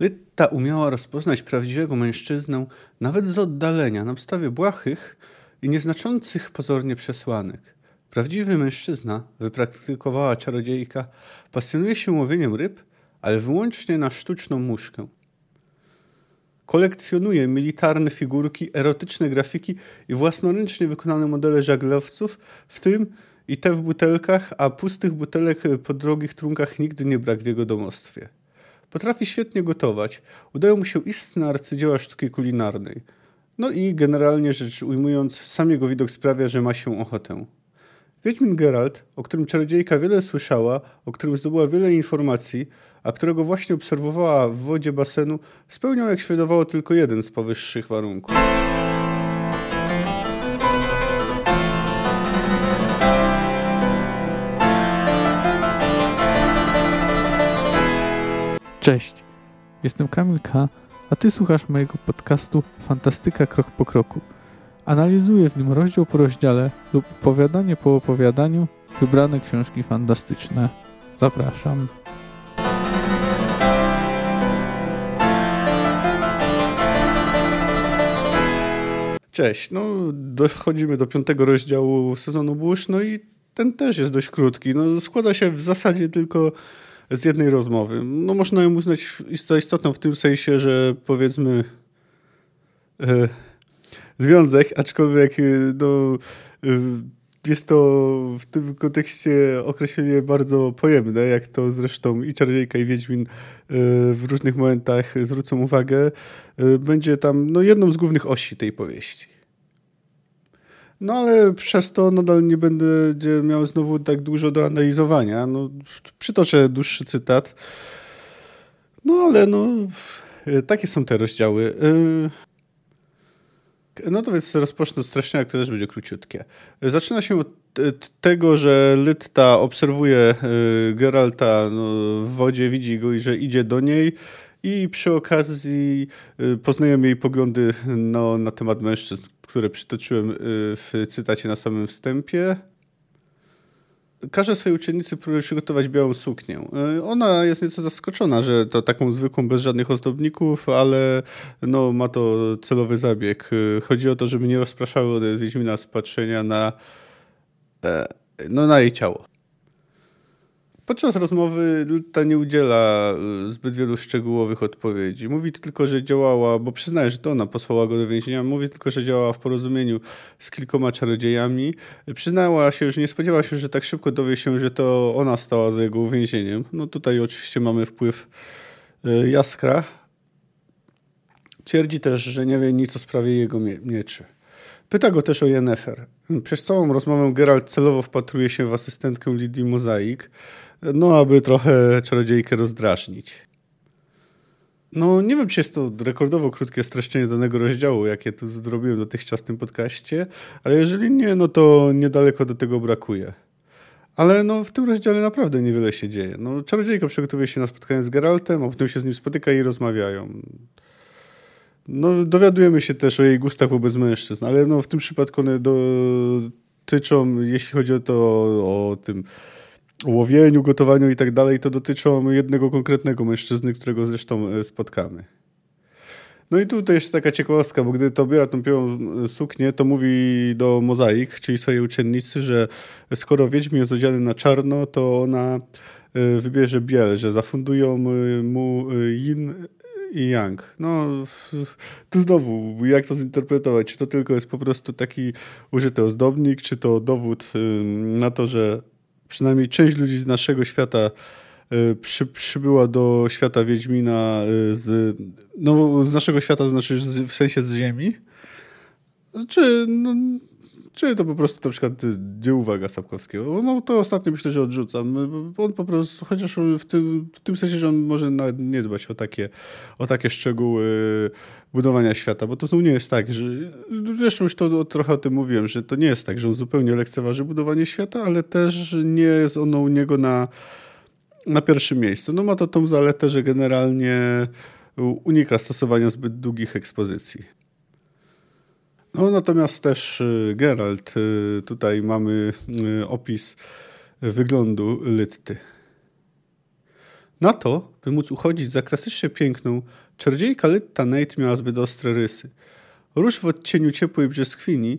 Lytta umiała rozpoznać prawdziwego mężczyznę nawet z oddalenia, na podstawie błahych i nieznaczących pozornie przesłanek. Prawdziwy mężczyzna, wypraktykowała czarodziejka, pasjonuje się łowieniem ryb, ale wyłącznie na sztuczną muszkę. Kolekcjonuje militarne figurki, erotyczne grafiki i własnoręcznie wykonane modele żaglowców, w tym i te w butelkach, a pustych butelek po drogich trunkach nigdy nie brak w jego domostwie. Potrafi świetnie gotować, udają mu się istne arcydzieła sztuki kulinarnej. No i generalnie rzecz ujmując, sam jego widok sprawia, że ma się ochotę. Wiedźmin Geralt, o którym czarodziejka wiele słyszała, o którym zdobyła wiele informacji, a którego właśnie obserwowała w wodzie basenu, spełniał jak wydawało tylko jeden z powyższych warunków. Cześć, jestem Kamil K., a Ty słuchasz mojego podcastu Fantastyka Krok po Kroku. Analizuję w nim rozdział po rozdziale lub opowiadanie po opowiadaniu wybrane książki fantastyczne. Zapraszam. Cześć, no dochodzimy do piątego rozdziału sezonu Burz, no i ten też jest dość krótki. No, składa się w zasadzie tylko z jednej rozmowy. No można ją uznać za istotną w tym sensie, że powiedzmy e, związek, aczkolwiek e, no, e, jest to w tym kontekście określenie bardzo pojemne, jak to zresztą i Czarodziejka i Wiedźmin e, w różnych momentach zwrócą uwagę. Będzie tam no, jedną z głównych osi tej powieści. No ale przez to nadal nie będę miał znowu tak dużo do analizowania. No, przytoczę dłuższy cytat. No ale no, takie są te rozdziały. E, no to więc rozpocznę od streszczenia, które też będzie króciutkie. Zaczyna się od tego, że Lytta obserwuje e, Geralta no, w wodzie, widzi go i że idzie do niej i przy okazji poznajemy jej poglądy no, na temat mężczyzn, które przytoczyłem y, w cytacie na samym wstępie. Każe swojej uczennicy przygotować białą suknię. Y, ona jest nieco zaskoczona, że to taką zwykłą, bez żadnych ozdobników, ale no, ma to celowy zabieg. Y, chodzi o to, żeby nie rozpraszały one Wiedźmina z patrzenia na, e, no, na jej ciało. Podczas rozmowy ta nie udziela y, zbyt wielu szczegółowych odpowiedzi. Mówi tylko, że działała, bo przyznaje, że to ona posłała go do więzienia, mówi tylko, że działała w porozumieniu z kilkoma czarodziejami. Przyznała się, że nie spodziewała się, że tak szybko dowie się, że to ona stała za jego uwięzieniem. No tutaj oczywiście mamy wpływ y, Jaskra. Twierdzi też, że nie wie nic o sprawie jego mieczy. Pyta go też o Yennefer. Przez całą rozmowę Geralt celowo wpatruje się w asystentkę Lidii Mozaik, no aby trochę czarodziejkę rozdrażnić. No nie wiem, czy jest to rekordowo krótkie streszczenie danego rozdziału, jakie tu zrobiłem dotychczas w tym podcaście, ale jeżeli nie, no to niedaleko do tego brakuje. Ale no, w tym rozdziale naprawdę niewiele się dzieje. No, czarodziejka przygotowuje się na spotkanie z Geraltem, a potem się z nim spotyka i rozmawiają. No, dowiadujemy się też o jej gustach wobec mężczyzn, ale no, w tym przypadku one dotyczą, jeśli chodzi o to, o tym łowieniu, gotowaniu i tak dalej, to dotyczą jednego konkretnego mężczyzny, którego zresztą e, spotkamy. No i tutaj jest taka ciekawostka, bo gdy to biera tą białą e, suknię, to mówi do Mozaik, czyli swojej uczennicy, że skoro Wiedźmin jest odziany na czarno, to ona e, wybierze biel, że zafundują mu yin i Yang. No, tu znowu, jak to zinterpretować? Czy to tylko jest po prostu taki użyty ozdobnik, czy to dowód na to, że przynajmniej część ludzi z naszego świata y, przy, przybyła do świata Wiedźmina y, z, no, z naszego świata, znaczy w sensie z Ziemi. Czy no, czy to po prostu na przykład nie uwaga Sapkowskiego. No to ostatnio myślę, że odrzucam. On po prostu, chociaż w tym, w tym sensie, że on może nawet nie dbać o takie, o takie szczegóły budowania świata, bo to nie jest tak, że zresztą już to trochę o tym mówiłem, że to nie jest tak, że on zupełnie lekceważy budowanie świata, ale też nie jest ono u niego na, na pierwszym miejscu. No ma to tą zaletę, że generalnie unika stosowania zbyt długich ekspozycji. No natomiast też y, Geralt, y, tutaj mamy y, opis wyglądu Lytty. Na to, by móc uchodzić za klasycznie piękną, czarodziejka Lytta Nate miała zbyt ostre rysy. Róż w odcieniu ciepłej brzeskwini,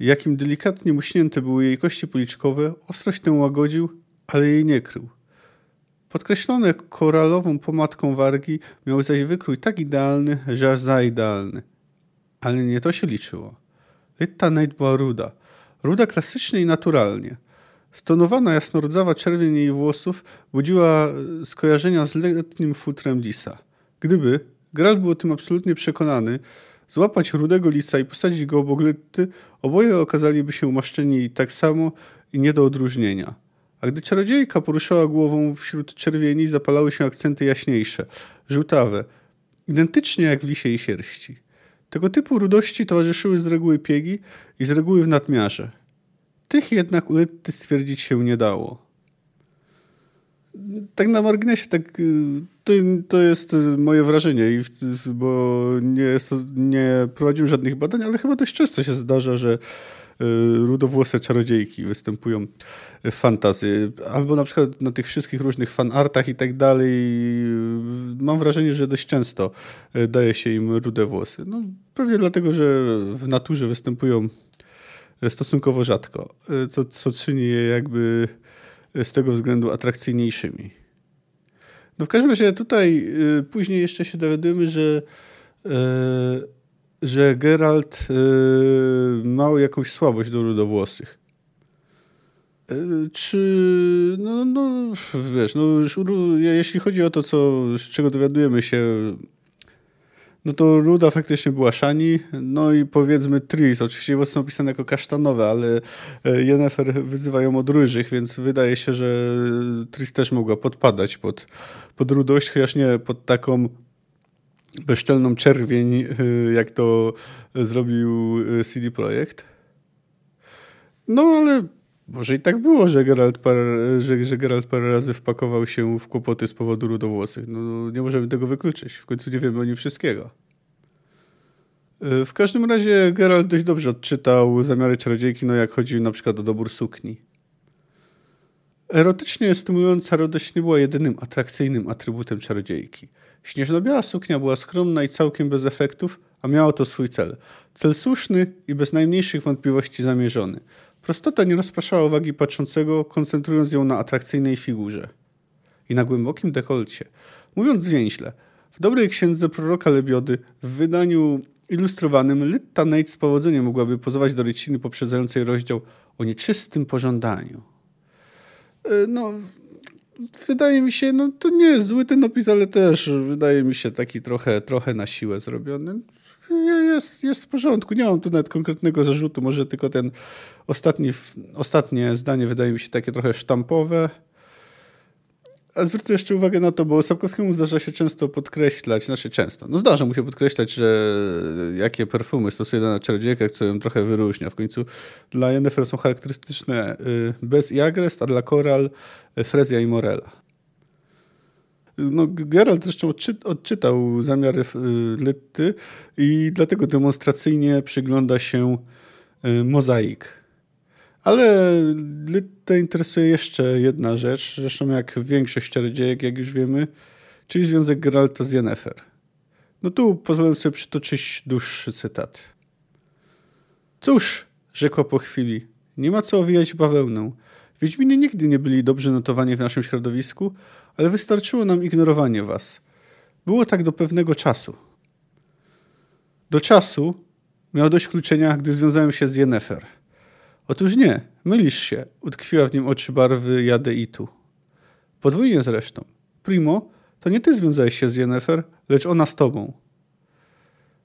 jakim delikatnie muśnięte były jej kości policzkowe, ostrość tę łagodził, ale jej nie krył. Podkreślone koralową pomadką wargi miał zaś wykrój tak idealny, że aż za idealny. Ale nie to się liczyło. Lytta Nate była ruda. Ruda klasycznie i naturalnie – Stonowana jasnordzawa czerwień jej włosów budziła e, skojarzenia z letnim futrem lisa. Gdyby, Gral był o tym absolutnie przekonany, złapać rudego lisa i posadzić go obok Lytty, oboje okazaliby się umaszczeni tak samo i nie do odróżnienia. A gdy czarodziejka poruszała głową wśród czerwieni, zapalały się akcenty jaśniejsze, żółtawe, identycznie jak w lisiej sierści. Tego typu rudości towarzyszyły z reguły piegi i z reguły w nadmiarze. Tych jednak Uletty stwierdzić się nie dało. Tak na marginesie, tak, y, to, to jest moje wrażenie, bo nie, nie prowadziłem żadnych badań, ale chyba dość często się zdarza, że y, rudowłose czarodziejki występują w fantazy. Albo na przykład na tych wszystkich różnych fanartach i tak dalej. Mam wrażenie, że dość często y, daje się im rude włosy. No, pewnie dlatego, że w naturze występują stosunkowo rzadko, y, co, co czyni je jakby z tego względu atrakcyjniejszymi. No w każdym razie tutaj y, później jeszcze się dowiadujemy, że, y, że Geralt miał jakąś słabość do rudowłosych. Czy, no, no wiesz, no, jeśli chodzi o to, co, z czego dowiadujemy się no to ruda faktycznie była Shani, no i powiedzmy Tris, oczywiście są opisane jako kasztanowe, ale e, Yennefer wyzywa ją od ryżych, więc wydaje się, że Tris też mogła podpadać pod, pod rudość, chociaż nie pod taką bezczelną czerwień, e, jak to zrobił e, CD Projekt. No ale może i tak było, że Geralt parę, że, że Geralt parę razy wpakował się w kłopoty z powodu rudowłosych. No, nie możemy tego wykluczyć. W końcu nie wiemy o nim wszystkiego. W każdym razie Geralt dość dobrze odczytał zamiary czarodziejki, no jak chodzi na przykład o dobór sukni. Erotycznie stymulująca radość nie była jedynym atrakcyjnym atrybutem czarodziejki. Śnieżno-biała suknia była skromna i całkiem bez efektów, a miała to swój cel. Cel słuszny i bez najmniejszych wątpliwości zamierzony – Prostota nie rozpraszała uwagi patrzącego, koncentrując ją na atrakcyjnej figurze i na głębokim dekolcie. Mówiąc zwięźle, w dobrej księdze proroka Lebiody w wydaniu ilustrowanym Lytta Nate z powodzeniem mogłaby pozować do ryciny poprzedzającej rozdział o nieczystym pożądaniu. E, no, wydaje mi się, no to nie jest zły ten opis, ale też wydaje mi się taki trochę, trochę na siłę zrobiony jest, jest w porządku. Nie mam tu nawet konkretnego zarzutu, może tylko ten ostatni, ostatnie zdanie wydaje mi się takie trochę sztampowe. A zwrócę jeszcze uwagę na to, bo Sapkowskiemu zdarza się często podkreślać, znaczy często, no zdarza mu się podkreślać, że jakie perfumy stosuje dana czarodziejka, co ją trochę wyróżnia. W końcu dla Yennefer są charakterystyczne y, Bez i Agrest, a dla Koral y, Frezja i Morela. No, Geralt zresztą odczytał zamiary Lytty i dlatego demonstracyjnie przygląda się y, mozaik. Ale Lyttę interesuje jeszcze jedna rzecz, zresztą jak większość czarodziejek, jak już wiemy, czyli związek Geralta z Yennefer. No tu pozwolę sobie przytoczyć dłuższy cytat. Cóż, rzekła po chwili, nie ma co owijać bawełną. Wiedźminy nigdy nie byli dobrze notowani w naszym środowisku, ale wystarczyło nam ignorowanie was. Było tak do pewnego czasu. Do czasu miał dość kluczenia, gdy związałem się z Yennefer. Otóż nie, mylisz się, utkwiła w nim oczy barwy Jadeitu. Podwójnie zresztą. Primo, to nie ty związałeś się z Yennefer, lecz ona z tobą.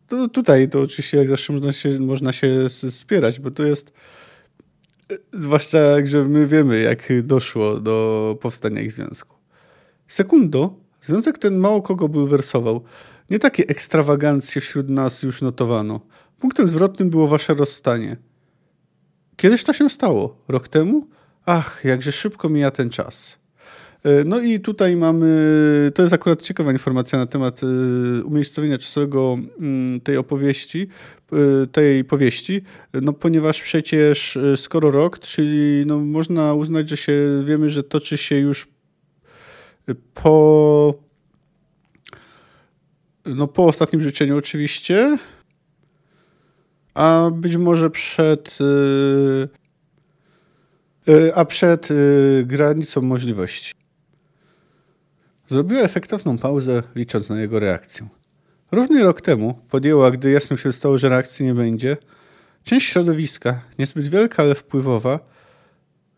To tutaj to oczywiście jak zawsze można się, można się spierać, bo to jest Zwłaszcza, że my wiemy, jak doszło do powstania ich związku. Sekundo, związek ten mało kogo bulwersował. Nie takie ekstrawagancje wśród nas już notowano. Punktem zwrotnym było wasze rozstanie. Kiedyś to się stało? Rok temu? Ach, jakże szybko mija ten czas. E, no i tutaj mamy, to jest akurat ciekawa informacja na temat e, umiejscowienia czasowego mm, tej opowieści, e, tej powieści, no ponieważ przecież skoro rok, czyli no można uznać, że się wiemy, że toczy się już Po, no, po ostatnim życzeniu oczywiście, a być może przed a przed granicą możliwości. Zrobiła efektowną pauzę, licząc na jego reakcję. Równy rok temu podjęła, gdy jasno się stało, że reakcji nie będzie, część środowiska, niezbyt wielka, ale wpływowa,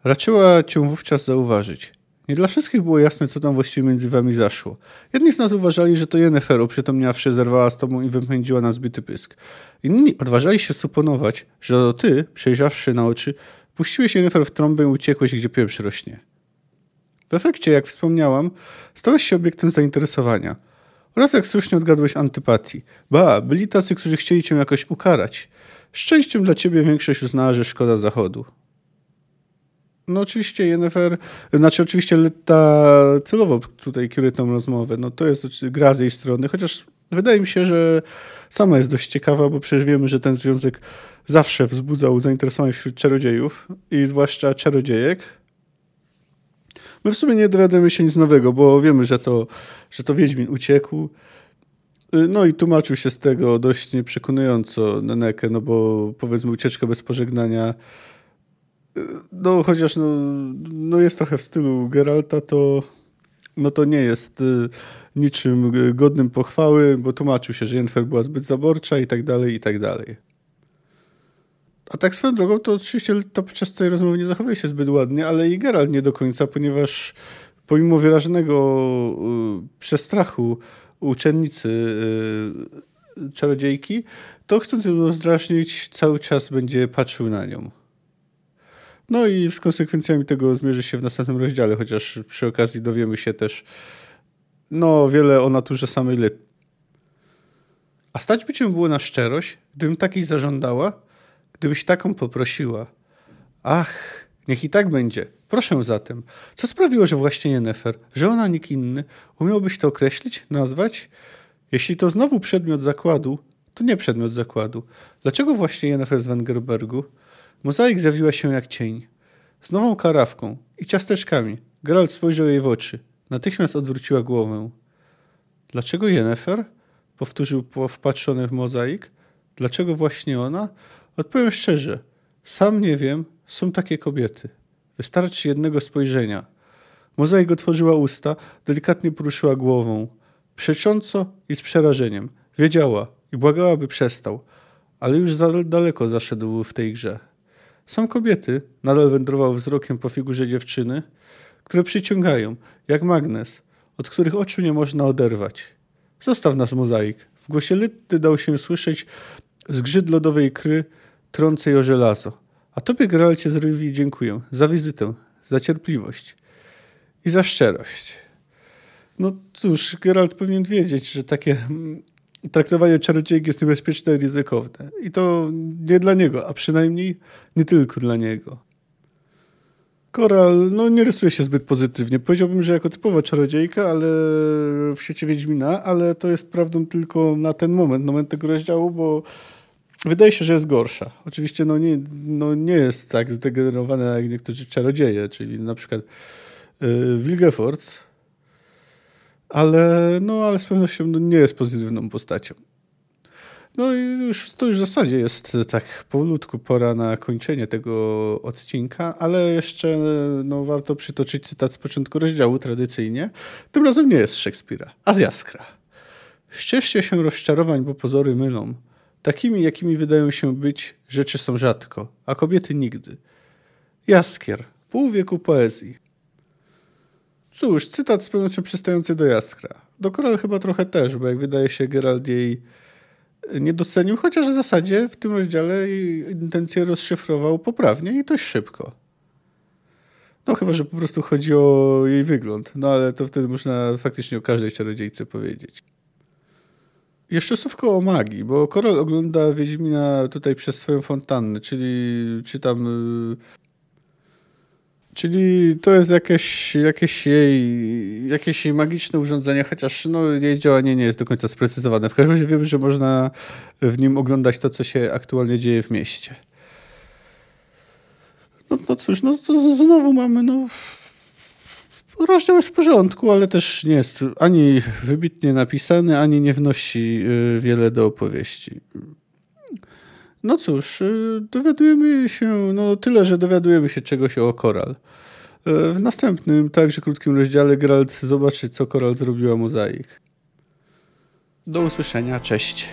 raczyła cię wówczas zauważyć. Nie dla wszystkich było jasne, co tam właściwie między wami zaszło. Jedni z nas uważali, że to Jennifer uprzytomniawszy zerwała z tobą i wypędziła na zbyty pysk. Inni odważali się suponować, że to ty, przejrzawszy na oczy, puściłeś Jennifer w trąbę i uciekłeś, gdzie pieprz rośnie. W efekcie, jak wspomniałam, stałeś się obiektem zainteresowania. Oraz jak słusznie odgadłeś antypatii. Ba, byli tacy, którzy chcieli cię jakoś ukarać. Szczęściem dla ciebie większość uznała, że szkoda zachodu. No oczywiście Jennifer, znaczy oczywiście Letta celowo tutaj kieruje tę rozmowę. No to jest gra z jej strony, chociaż wydaje mi się, że sama jest dość ciekawa, bo przecież wiemy, że ten związek zawsze wzbudzał zainteresowanie wśród czarodziejów i zwłaszcza czarodziejek. My w sumie nie dowiadujemy się nic nowego, bo wiemy, że to, że to Wiedźmin uciekł. No i tłumaczył się z tego dość nieprzekonująco Nenekę, no bo powiedzmy ucieczka bez pożegnania no chociaż no, no jest trochę w stylu Geralta, to no to nie jest y, niczym godnym pochwały, bo tłumaczył się, że Jennifer była zbyt zaborcza i tak dalej, i tak dalej. A tak swoją drogą, to oczywiście to podczas tej rozmowy nie zachowuje się zbyt ładnie, ale i Geralt nie do końca, ponieważ pomimo wyrażonego y, przestrachu uczennicy y, czarodziejki, to chcąc ją zdrażnić, cały czas będzie patrzył na nią. No i z konsekwencjami tego zmierzy się w następnym rozdziale, chociaż przy okazji dowiemy się też no wiele o naturze samej Lit. A stać by cię było na szczerość, gdybym takiej zażądała? Gdybyś taką poprosiła? Ach, niech i tak będzie. Proszę zatem. Co sprawiło, że właśnie Jennefer, że ona nikt inny? Umiałbyś to określić, nazwać? Jeśli to znowu przedmiot zakładu, to nie przedmiot zakładu. Dlaczego właśnie Jennefer z Wengerbergu? Mozaik zjawiła się jak cień. Z nową karawką i ciasteczkami. Geralt spojrzał jej w oczy. Natychmiast odwróciła głowę. Dlaczego Jennefer? Powtórzył wpatrzony w mozaik. Dlaczego właśnie ona? Odpowiem szczerze. Sam nie wiem. Są takie kobiety. Wystarczy jednego spojrzenia. Mozaik otworzyła usta, delikatnie poruszyła głową. Przecząco i z przerażeniem. Wiedziała i błagała, by przestał. Ale już za daleko zaszedł w tej grze. Są kobiety, nadal wędrował wzrokiem po figurze dziewczyny, które przyciągają, jak magnes, od których oczu nie można oderwać. Zostaw nas, mozaik. W głosie Lytty dał się słyszeć zgrzyt lodowej kry, trącej o żelazo. A tobie, Geralcie z Rywii, dziękuję za wizytę, za cierpliwość i za szczerość. No cóż, Geralt powinien wiedzieć, że takie traktowanie czarodziejek jest niebezpieczne i ryzykowne. I to nie dla niego, a przynajmniej nie tylko dla niego. Koral no, nie rysuje się zbyt pozytywnie. Powiedziałbym, że jako typowa czarodziejka, ale w świecie Wiedźmina, ale to jest prawdą tylko na ten moment, moment tego rozdziału, bo wydaje się, że jest gorsza. Oczywiście no nie, no nie jest tak zdegenerowana jak niektórzy czarodzieje, czyli na przykład yy, Wilgefortz, ale, no, ale z pewnością no, nie jest pozytywną postacią. No i już, to już w zasadzie jest tak powolutku pora na kończenie tego odcinka, ale jeszcze no, warto przytoczyć cytat z początku rozdziału tradycyjnie. Tym razem nie jest Szekspira, a z Jaskra. Ścieżcie się rozczarowań, bo pozory mylą. Takimi, jakimi wydają się być, rzeczy są rzadko, a kobiety nigdy. Jaskier, pół wieku poezji. Cóż, cytat z pewnością przystający do Jaskra. Do Koral chyba trochę też, bo jak wydaje się Gerald jej nie docenił, chociaż w zasadzie w tym rozdziale intencje rozszyfrował poprawnie i dość szybko. No chyba, że po prostu chodzi o jej wygląd. No ale to wtedy można faktycznie o każdej czarodziejce powiedzieć. Jeszcze słówko o magii, bo Koral ogląda Wiedźmina tutaj przez swoją fontannę, czyli czytam Czyli to jest jakieś, jakieś, jej, jakieś jej magiczne urządzenie, chociaż no, jej działanie nie jest do końca sprecyzowane. W każdym razie wiemy, że można w nim oglądać to, co się aktualnie dzieje w mieście. No, no cóż, no to znowu mamy no, rozdział jest w porządku, ale też nie jest ani wybitnie napisany, ani nie wnosi y, wiele do opowieści. No cóż, y, dowiadujemy się, no tyle, że dowiadujemy się czegoś o Koral. Y, w następnym, także krótkim rozdziale Geralt zobaczy, co Koral zrobiła mozaik. Do usłyszenia, cześć.